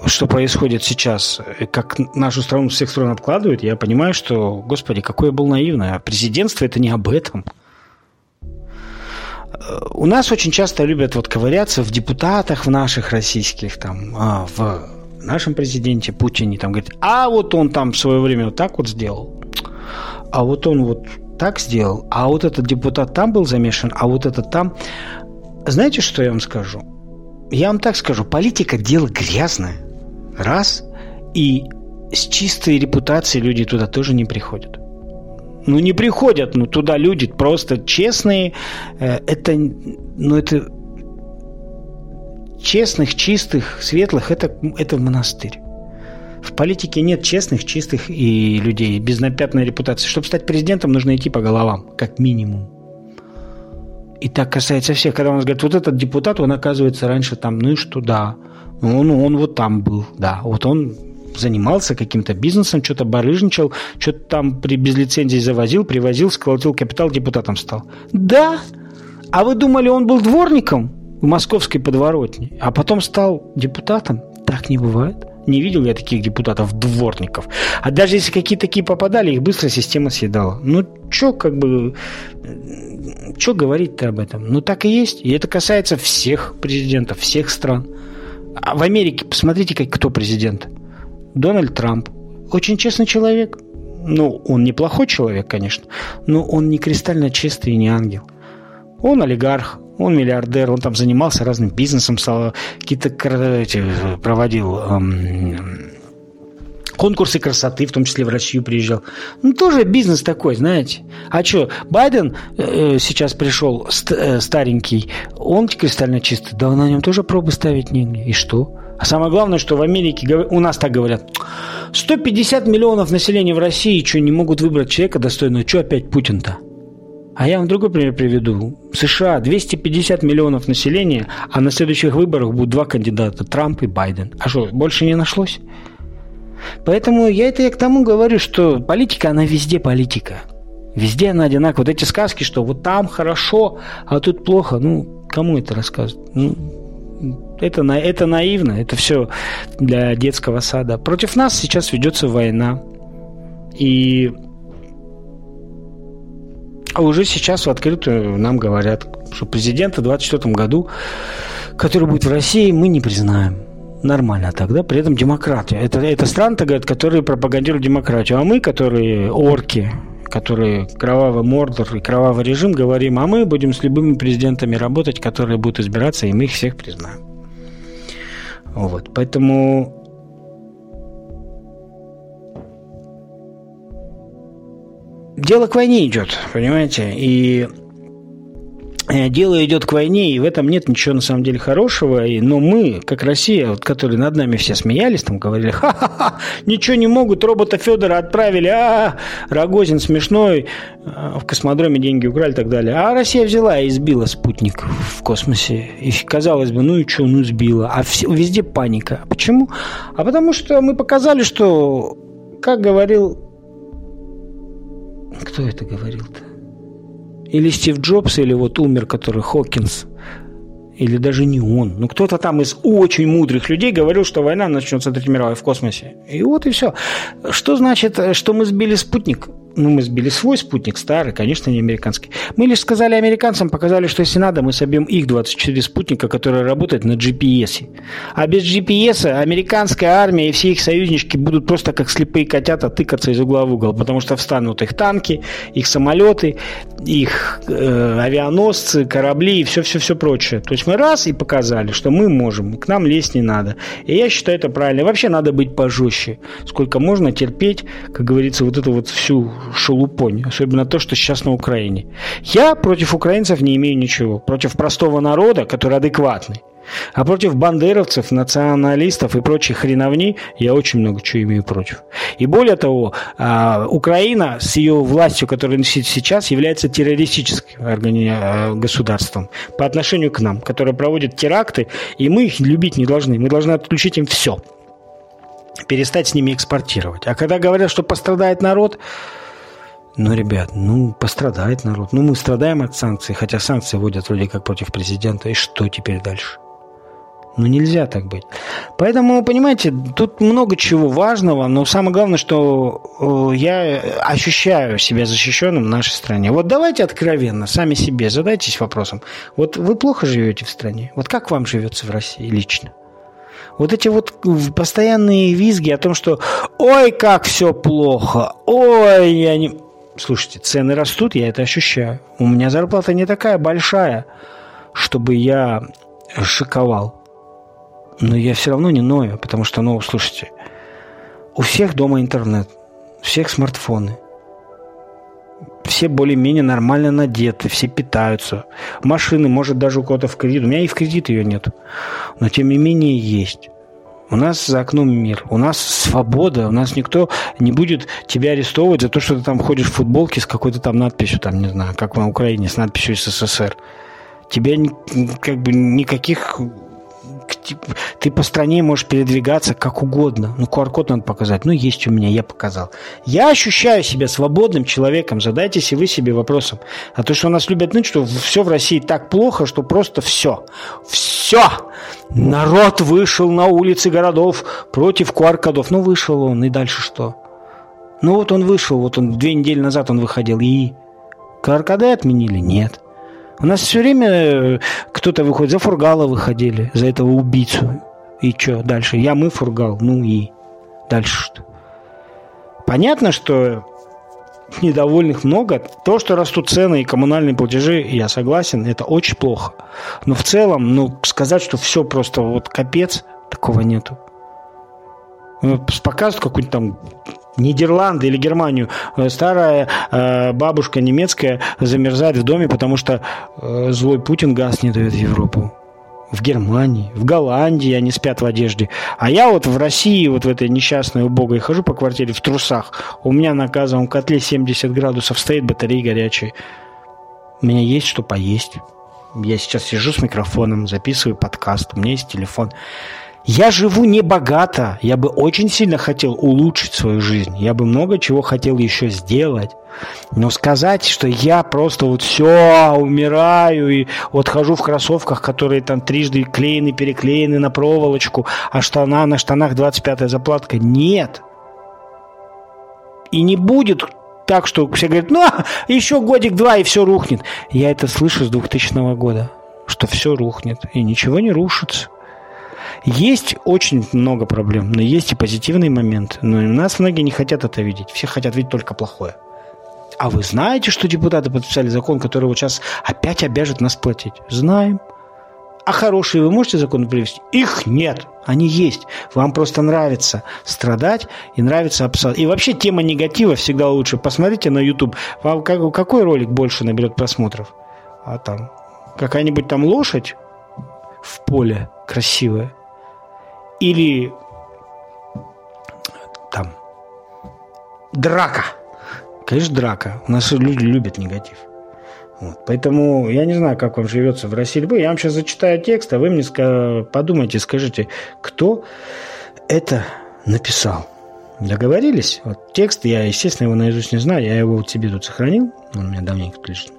что происходит сейчас, как нашу страну с всех сторон откладывают, я понимаю, что, господи, какое был наивное. Президентство – это не об этом. У нас очень часто любят вот ковыряться в депутатах в наших российских, там, а, в нашем президенте Путине, там, говорит, а вот он там в свое время вот так вот сделал, а вот он вот так сделал, а вот этот депутат там был замешан, а вот этот там. Знаете, что я вам скажу? Я вам так скажу, политика – дело грязное. Раз. И с чистой репутацией люди туда тоже не приходят. Ну, не приходят, ну, туда люди просто честные. Э, это, ну, это честных, чистых, светлых, это, это монастырь. В политике нет честных, чистых и людей без напятной репутации. Чтобы стать президентом, нужно идти по головам, как минимум. И так касается всех. Когда у нас говорят, вот этот депутат, он оказывается раньше там, ну и что, да. Он, он вот там был, да. Вот он занимался каким-то бизнесом, что-то барыжничал, что-то там при, без лицензии завозил, привозил, сколотил капитал, депутатом стал. Да, а вы думали, он был дворником в московской подворотне, а потом стал депутатом? Так не бывает. Не видел я таких депутатов-дворников. А даже если какие-то такие попадали, их быстро система съедала. Ну, что как бы... Что говорить-то об этом? Ну, так и есть. И это касается всех президентов, всех стран. А в Америке, посмотрите, как кто президент. Дональд Трамп. Очень честный человек. Ну, он неплохой человек, конечно, но он не кристально чистый и не ангел. Он олигарх, он миллиардер, он там занимался разным бизнесом, какие-то проводил эм, конкурсы красоты, в том числе в Россию приезжал. Ну, тоже бизнес такой, знаете. А что, Байден э, сейчас пришел ст- э, старенький, он кристально чистый, да на нем тоже пробы ставить негде. И что? А самое главное, что в Америке, у нас так говорят, 150 миллионов населения в России, что не могут выбрать человека достойного, что опять Путин-то? А я вам другой пример приведу. США 250 миллионов населения, а на следующих выборах будут два кандидата, Трамп и Байден. А что, больше не нашлось? Поэтому я это я к тому говорю, что политика, она везде политика. Везде она одинаковая. Вот эти сказки, что вот там хорошо, а тут плохо, ну, кому это рассказывать? Ну, это, это наивно, это все для детского сада. Против нас сейчас ведется война. И уже сейчас в открытую нам говорят, что президента в 2024 году, который будет в России, мы не признаем. Нормально тогда, при этом демократия. Это, это страны, говорят, которые пропагандируют демократию. А мы, которые орки, которые кровавый мордор и кровавый режим, говорим, а мы будем с любыми президентами работать, которые будут избираться, и мы их всех признаем. Вот, поэтому дело к войне идет, понимаете? И дело идет к войне, и в этом нет ничего на самом деле хорошего. И, но мы, как Россия, вот, которые над нами все смеялись, там говорили, ха-ха-ха, ничего не могут, робота Федора отправили, а, Рогозин смешной, а, в космодроме деньги украли и так далее. А Россия взяла и сбила спутник в космосе. И казалось бы, ну и что, ну сбила. А все, везде паника. Почему? А потому что мы показали, что, как говорил кто это говорил-то? Или Стив Джобс, или вот умер, который Хокинс. Или даже не он. Ну, кто-то там из очень мудрых людей говорил, что война начнется Третьей мировой в космосе. И вот и все. Что значит, что мы сбили спутник? Ну, мы сбили свой спутник, старый, конечно, не американский. Мы лишь сказали американцам, показали, что если надо, мы собьем их 24 спутника, которые работают на GPS. А без GPS американская армия и все их союзнички будут просто как слепые котята тыкаться из угла в угол, потому что встанут их танки, их самолеты, их э, авианосцы, корабли и все-все-все прочее. То есть мы раз и показали, что мы можем, к нам лезть не надо. И я считаю это правильно. Вообще надо быть пожестче. Сколько можно терпеть, как говорится, вот эту вот всю шелупонь, особенно то, что сейчас на Украине. Я против украинцев не имею ничего, против простого народа, который адекватный. А против бандеровцев, националистов и прочих хреновней я очень много чего имею против. И более того, а, Украина с ее властью, которая сейчас, является террористическим а, государством по отношению к нам, которое проводит теракты, и мы их любить не должны. Мы должны отключить им все. Перестать с ними экспортировать. А когда говорят, что пострадает народ, ну, ребят, ну, пострадает народ. Ну, мы страдаем от санкций, хотя санкции вводят вроде как против президента. И что теперь дальше? Ну, нельзя так быть. Поэтому, понимаете, тут много чего важного, но самое главное, что э, я ощущаю себя защищенным в нашей стране. Вот давайте откровенно, сами себе задайтесь вопросом. Вот вы плохо живете в стране? Вот как вам живется в России лично? Вот эти вот постоянные визги о том, что «Ой, как все плохо! Ой, я не...» Слушайте, цены растут, я это ощущаю. У меня зарплата не такая большая, чтобы я шиковал. Но я все равно не ною, потому что, ну, слушайте, у всех дома интернет, у всех смартфоны. Все более-менее нормально надеты, все питаются. Машины, может, даже у кого-то в кредит. У меня и в кредит ее нет. Но, тем не менее, есть. У нас за окном мир, у нас свобода, у нас никто не будет тебя арестовывать за то, что ты там ходишь в футболке с какой-то там надписью, там, не знаю, как на Украине, с надписью СССР. Тебя как бы никаких ты по стране можешь передвигаться как угодно. Ну, QR-код надо показать. Ну, есть у меня, я показал. Я ощущаю себя свободным человеком. Задайтесь и вы себе вопросом. А то, что нас любят ныть, что все в России так плохо, что просто все. Все! Народ вышел на улицы городов против QR-кодов. Ну, вышел он, и дальше что? Ну, вот он вышел, вот он две недели назад он выходил, и QR-коды отменили? Нет. У нас все время э, кто-то выходит, за Фургала выходили, за этого убийцу. И что дальше? Я, мы, Фургал. Ну и дальше что? Понятно, что недовольных много. То, что растут цены и коммунальные платежи, я согласен, это очень плохо. Но в целом, ну, сказать, что все просто вот капец, такого нету. Ну, показывают какую-нибудь там Нидерланды или Германию, э, старая э, бабушка немецкая замерзает в доме, потому что э, злой Путин газ не дает в Европу. В Германии, в Голландии они спят в одежде. А я вот в России, вот в этой несчастной убогой, хожу по квартире в трусах. У меня на газовом котле 70 градусов стоит, батареи горячие. У меня есть что поесть. Я сейчас сижу с микрофоном, записываю подкаст, у меня есть телефон. Я живу не богато. Я бы очень сильно хотел улучшить свою жизнь. Я бы много чего хотел еще сделать. Но сказать, что я просто вот все умираю и вот хожу в кроссовках, которые там трижды клеены, переклеены на проволочку, а штана на штанах 25-я заплатка. Нет. И не будет так, что все говорят, ну, еще годик-два, и все рухнет. Я это слышу с 2000 года, что все рухнет, и ничего не рушится. Есть очень много проблем, но есть и позитивный момент. Но нас многие не хотят это видеть. Все хотят видеть только плохое. А вы знаете, что депутаты подписали закон, который вот сейчас опять обяжет нас платить? Знаем. А хорошие вы можете законы привести? Их нет. Они есть. Вам просто нравится страдать и нравится обсуждать. И вообще тема негатива всегда лучше. Посмотрите на YouTube. Вам какой ролик больше наберет просмотров? А там какая-нибудь там лошадь в поле красивая или там драка. Конечно, драка. У нас люди любят негатив. Вот. Поэтому я не знаю, как вам живется в России. Я вам сейчас зачитаю текст, а вы мне подумайте, скажите, кто это написал. Договорились? Вот текст, я, естественно, его наизусть не знаю, я его вот себе тут сохранил, он у меня давненько лежит.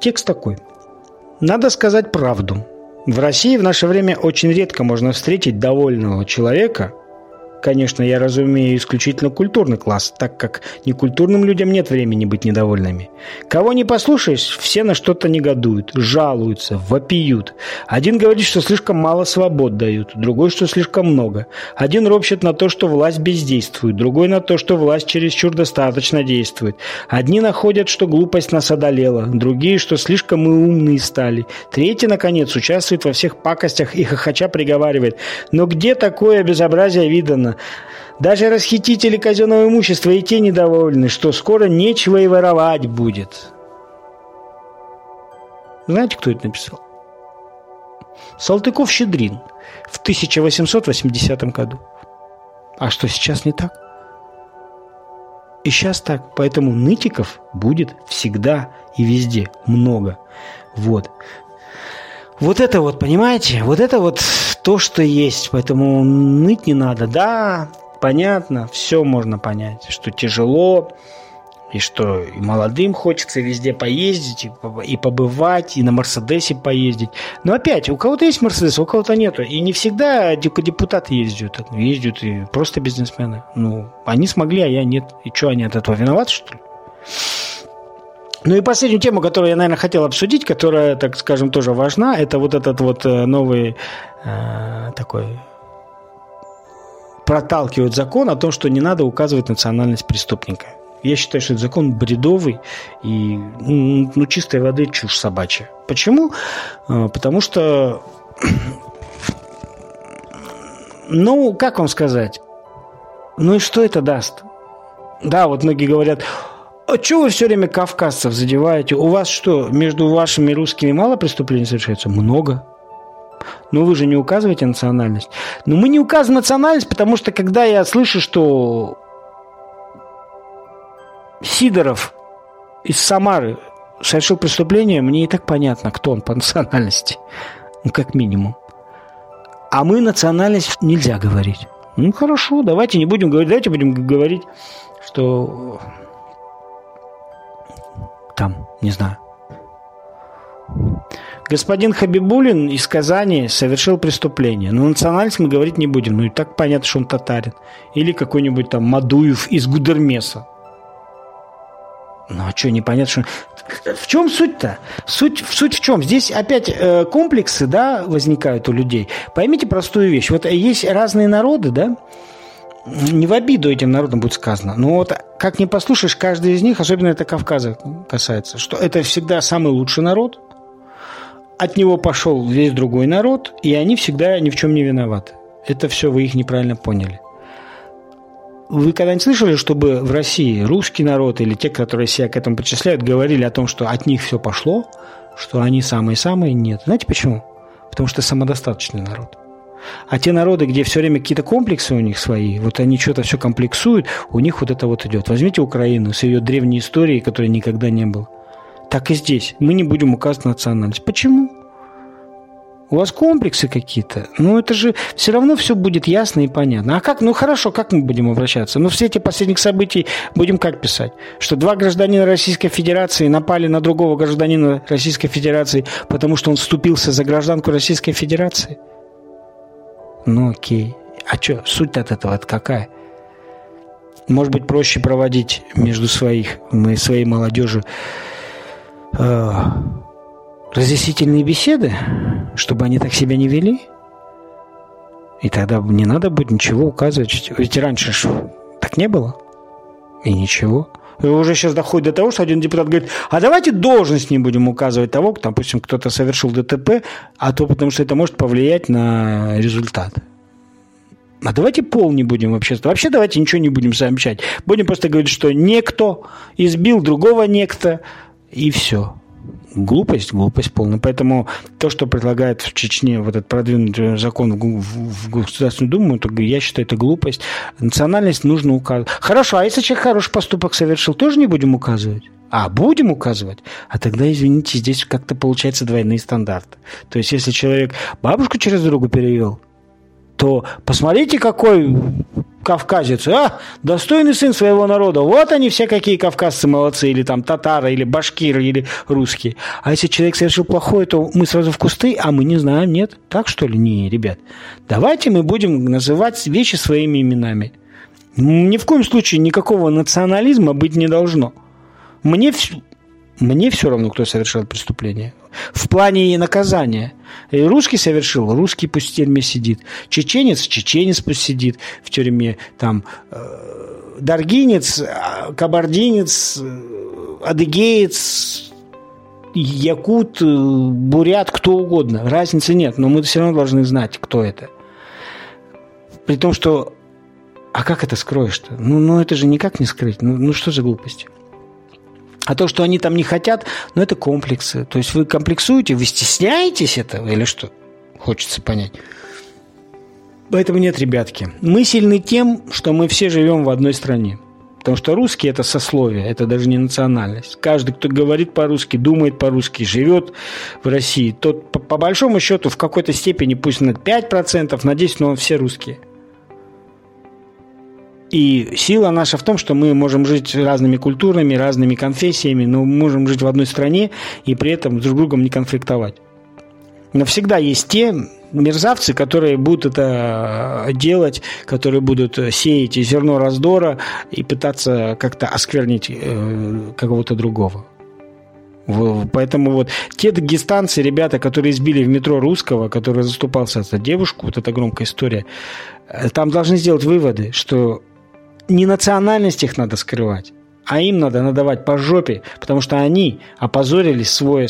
Текст такой. Надо сказать правду. В России в наше время очень редко можно встретить довольного человека, Конечно, я разумею исключительно культурный класс, так как некультурным людям нет времени быть недовольными. Кого не послушаешь, все на что-то негодуют, жалуются, вопиют. Один говорит, что слишком мало свобод дают, другой, что слишком много. Один ропщет на то, что власть бездействует, другой на то, что власть чересчур достаточно действует. Одни находят, что глупость нас одолела, другие, что слишком мы умные стали. Третий, наконец, участвует во всех пакостях и хохоча приговаривает. Но где такое безобразие видано? Даже расхитители казенного имущества и те недовольны, что скоро нечего и воровать будет. Знаете, кто это написал? Салтыков-Щедрин в 1880 году. А что сейчас не так? И сейчас так. Поэтому нытиков будет всегда и везде много. Вот. Вот это вот, понимаете? Вот это вот то, что есть. Поэтому ныть не надо. Да, понятно, все можно понять, что тяжело, и что и молодым хочется везде поездить, и побывать, и на Мерседесе поездить. Но опять, у кого-то есть Мерседес, у кого-то нету. И не всегда депутаты ездят, ездят и просто бизнесмены. Ну, они смогли, а я нет. И что, они от этого виноваты, что ли? Ну и последнюю тему, которую я, наверное, хотел обсудить, которая, так скажем, тоже важна, это вот этот вот э, новый э, такой проталкивает закон о том, что не надо указывать национальность преступника. Я считаю, что этот закон бредовый и ну, ну чистой воды чушь собачья. Почему? Э, потому что [CLEARS THROAT] ну, как вам сказать? Ну и что это даст? Да, вот многие говорят, а что вы все время кавказцев задеваете? У вас что, между вашими русскими мало преступлений совершается? Много. Но вы же не указываете национальность. Но мы не указываем национальность, потому что когда я слышу, что Сидоров из Самары совершил преступление, мне и так понятно, кто он по национальности. Ну, как минимум. А мы национальность нельзя говорить. Ну, хорошо, давайте не будем говорить, давайте будем говорить, что там, не знаю. Господин Хабибулин из Казани совершил преступление. Но национальность мы говорить не будем. Ну и так понятно, что он татарин. Или какой-нибудь там Мадуев из Гудермеса. Ну а что, непонятно, что... В чем суть-то? Суть, суть в чем? Здесь опять э, комплексы, да, возникают у людей. Поймите простую вещь. Вот есть разные народы, да, не в обиду этим народам будет сказано, но вот как не послушаешь, каждый из них, особенно это Кавказа касается, что это всегда самый лучший народ, от него пошел весь другой народ, и они всегда ни в чем не виноваты. Это все вы их неправильно поняли. Вы когда-нибудь слышали, чтобы в России русский народ или те, которые себя к этому причисляют, говорили о том, что от них все пошло, что они самые-самые? Нет. Знаете почему? Потому что самодостаточный народ. А те народы, где все время какие-то комплексы у них свои, вот они что-то все комплексуют, у них вот это вот идет. Возьмите Украину с ее древней историей, которой никогда не было. Так и здесь. Мы не будем указывать национальность. Почему? У вас комплексы какие-то. Ну, это же все равно все будет ясно и понятно. А как? Ну, хорошо, как мы будем обращаться? Ну, в свете последних событий будем как писать? Что два гражданина Российской Федерации напали на другого гражданина Российской Федерации, потому что он вступился за гражданку Российской Федерации? Ну, окей. А что, суть от этого от какая? Может быть, проще проводить между своих, мы, своей молодежи э, разъяснительные беседы, чтобы они так себя не вели? И тогда не надо будет ничего указывать. Ведь раньше ж так не было. И ничего. И уже сейчас доходит до того, что один депутат говорит, а давайте должность не будем указывать того, допустим, кто-то совершил ДТП, а то потому что это может повлиять на результат. А давайте пол не будем вообще. Вообще давайте ничего не будем сообщать. Будем просто говорить, что некто избил другого некто, и все глупость, глупость полная. Поэтому то, что предлагает в Чечне вот этот продвинутый закон в, в, Государственную Думу, то я считаю, это глупость. Национальность нужно указывать. Хорошо, а если человек хороший поступок совершил, тоже не будем указывать? А, будем указывать? А тогда, извините, здесь как-то получается двойные стандарты. То есть, если человек бабушку через дорогу перевел, то посмотрите, какой кавказец, а, достойный сын своего народа. Вот они все какие кавказцы молодцы, или там татары, или башкиры, или русские. А если человек совершил плохое, то мы сразу в кусты, а мы не знаем, нет? Так что ли? Не, ребят. Давайте мы будем называть вещи своими именами. Ни в коем случае никакого национализма быть не должно. Мне мне все равно, кто совершил преступление. В плане наказания. И русский совершил, русский пусть в тюрьме сидит. Чеченец, чеченец пусть сидит в тюрьме. Там, э, даргинец, а, кабардинец, э, адыгеец, якут, э, бурят, кто угодно. Разницы нет, но мы все равно должны знать, кто это. При том, что... А как это скроешь-то? Ну, ну это же никак не скрыть. Ну, ну что за глупости? А то, что они там не хотят, ну, это комплексы. То есть вы комплексуете, вы стесняетесь этого или что? Хочется понять. Поэтому нет, ребятки. Мы сильны тем, что мы все живем в одной стране. Потому что русский – это сословие, это даже не национальность. Каждый, кто говорит по-русски, думает по-русски, живет в России, тот, по, по большому счету, в какой-то степени, пусть на 5%, на 10%, но все русские – и сила наша в том, что мы можем жить разными культурами, разными конфессиями, но можем жить в одной стране и при этом друг с другом не конфликтовать. Но всегда есть те мерзавцы, которые будут это делать, которые будут сеять зерно раздора и пытаться как-то осквернить э, кого-то другого. Поэтому вот те дагестанцы, ребята, которые избили в метро русского, который заступался за девушку, вот эта громкая история, э, там должны сделать выводы, что не национальность их надо скрывать, а им надо надавать по жопе, потому что они опозорили свой,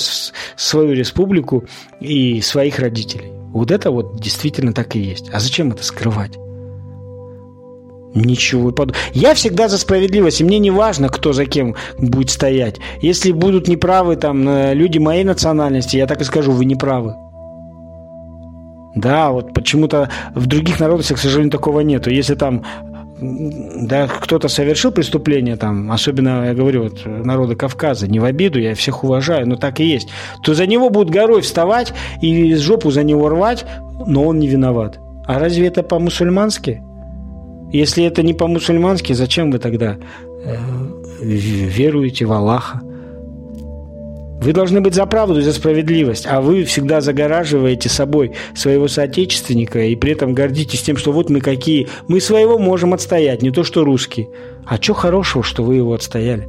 свою республику и своих родителей. Вот это вот действительно так и есть. А зачем это скрывать? Ничего. Я всегда за справедливость, и мне не важно, кто за кем будет стоять. Если будут неправы там э, люди моей национальности, я так и скажу, вы неправы. Да, вот почему-то в других народах, к сожалению, такого нету. Если там да, кто-то совершил преступление, там, особенно, я говорю, вот, народы Кавказа, не в обиду, я всех уважаю, но так и есть, то за него будут горой вставать и жопу за него рвать, но он не виноват. А разве это по-мусульмански? Если это не по-мусульмански, зачем вы тогда э, веруете в Аллаха? Вы должны быть за правду и за справедливость, а вы всегда загораживаете собой своего соотечественника и при этом гордитесь тем, что вот мы какие, мы своего можем отстоять, не то что русские. А что хорошего, что вы его отстояли?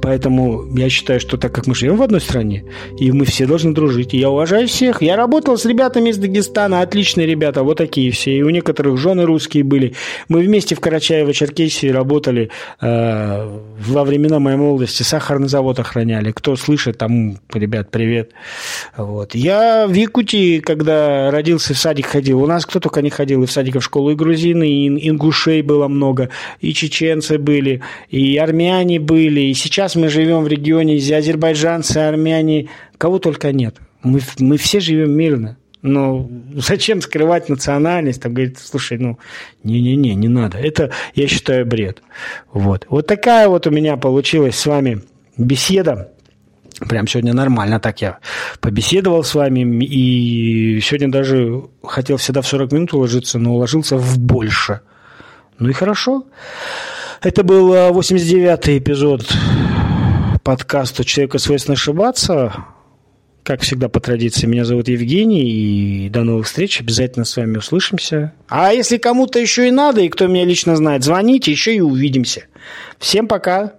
Поэтому я считаю, что так как мы живем в одной стране, и мы все должны дружить, и я уважаю всех. Я работал с ребятами из Дагестана, отличные ребята, вот такие все. И у некоторых жены русские были. Мы вместе в Карачаево-Черкесии работали э, во времена моей молодости, сахарный завод охраняли. Кто слышит, тому, ребят, привет. Вот. Я в Якутии, когда родился, в садик ходил. У нас кто только не ходил, и в садик, и в школу, и грузины, и ингушей было много, и чеченцы были, и армяне были, и сейчас сейчас мы живем в регионе, где азербайджанцы, армяне, кого только нет. Мы, мы все живем мирно. Но зачем скрывать национальность? Там говорит, слушай, ну, не-не-не, не надо. Это, я считаю, бред. Вот. Вот такая вот у меня получилась с вами беседа. Прям сегодня нормально так я побеседовал с вами. И сегодня даже хотел всегда в 40 минут уложиться, но уложился в больше. Ну и хорошо. Это был 89-й эпизод подкаста «Человеку свойственно ошибаться». Как всегда, по традиции, меня зовут Евгений, и до новых встреч. Обязательно с вами услышимся. А если кому-то еще и надо, и кто меня лично знает, звоните, еще и увидимся. Всем пока!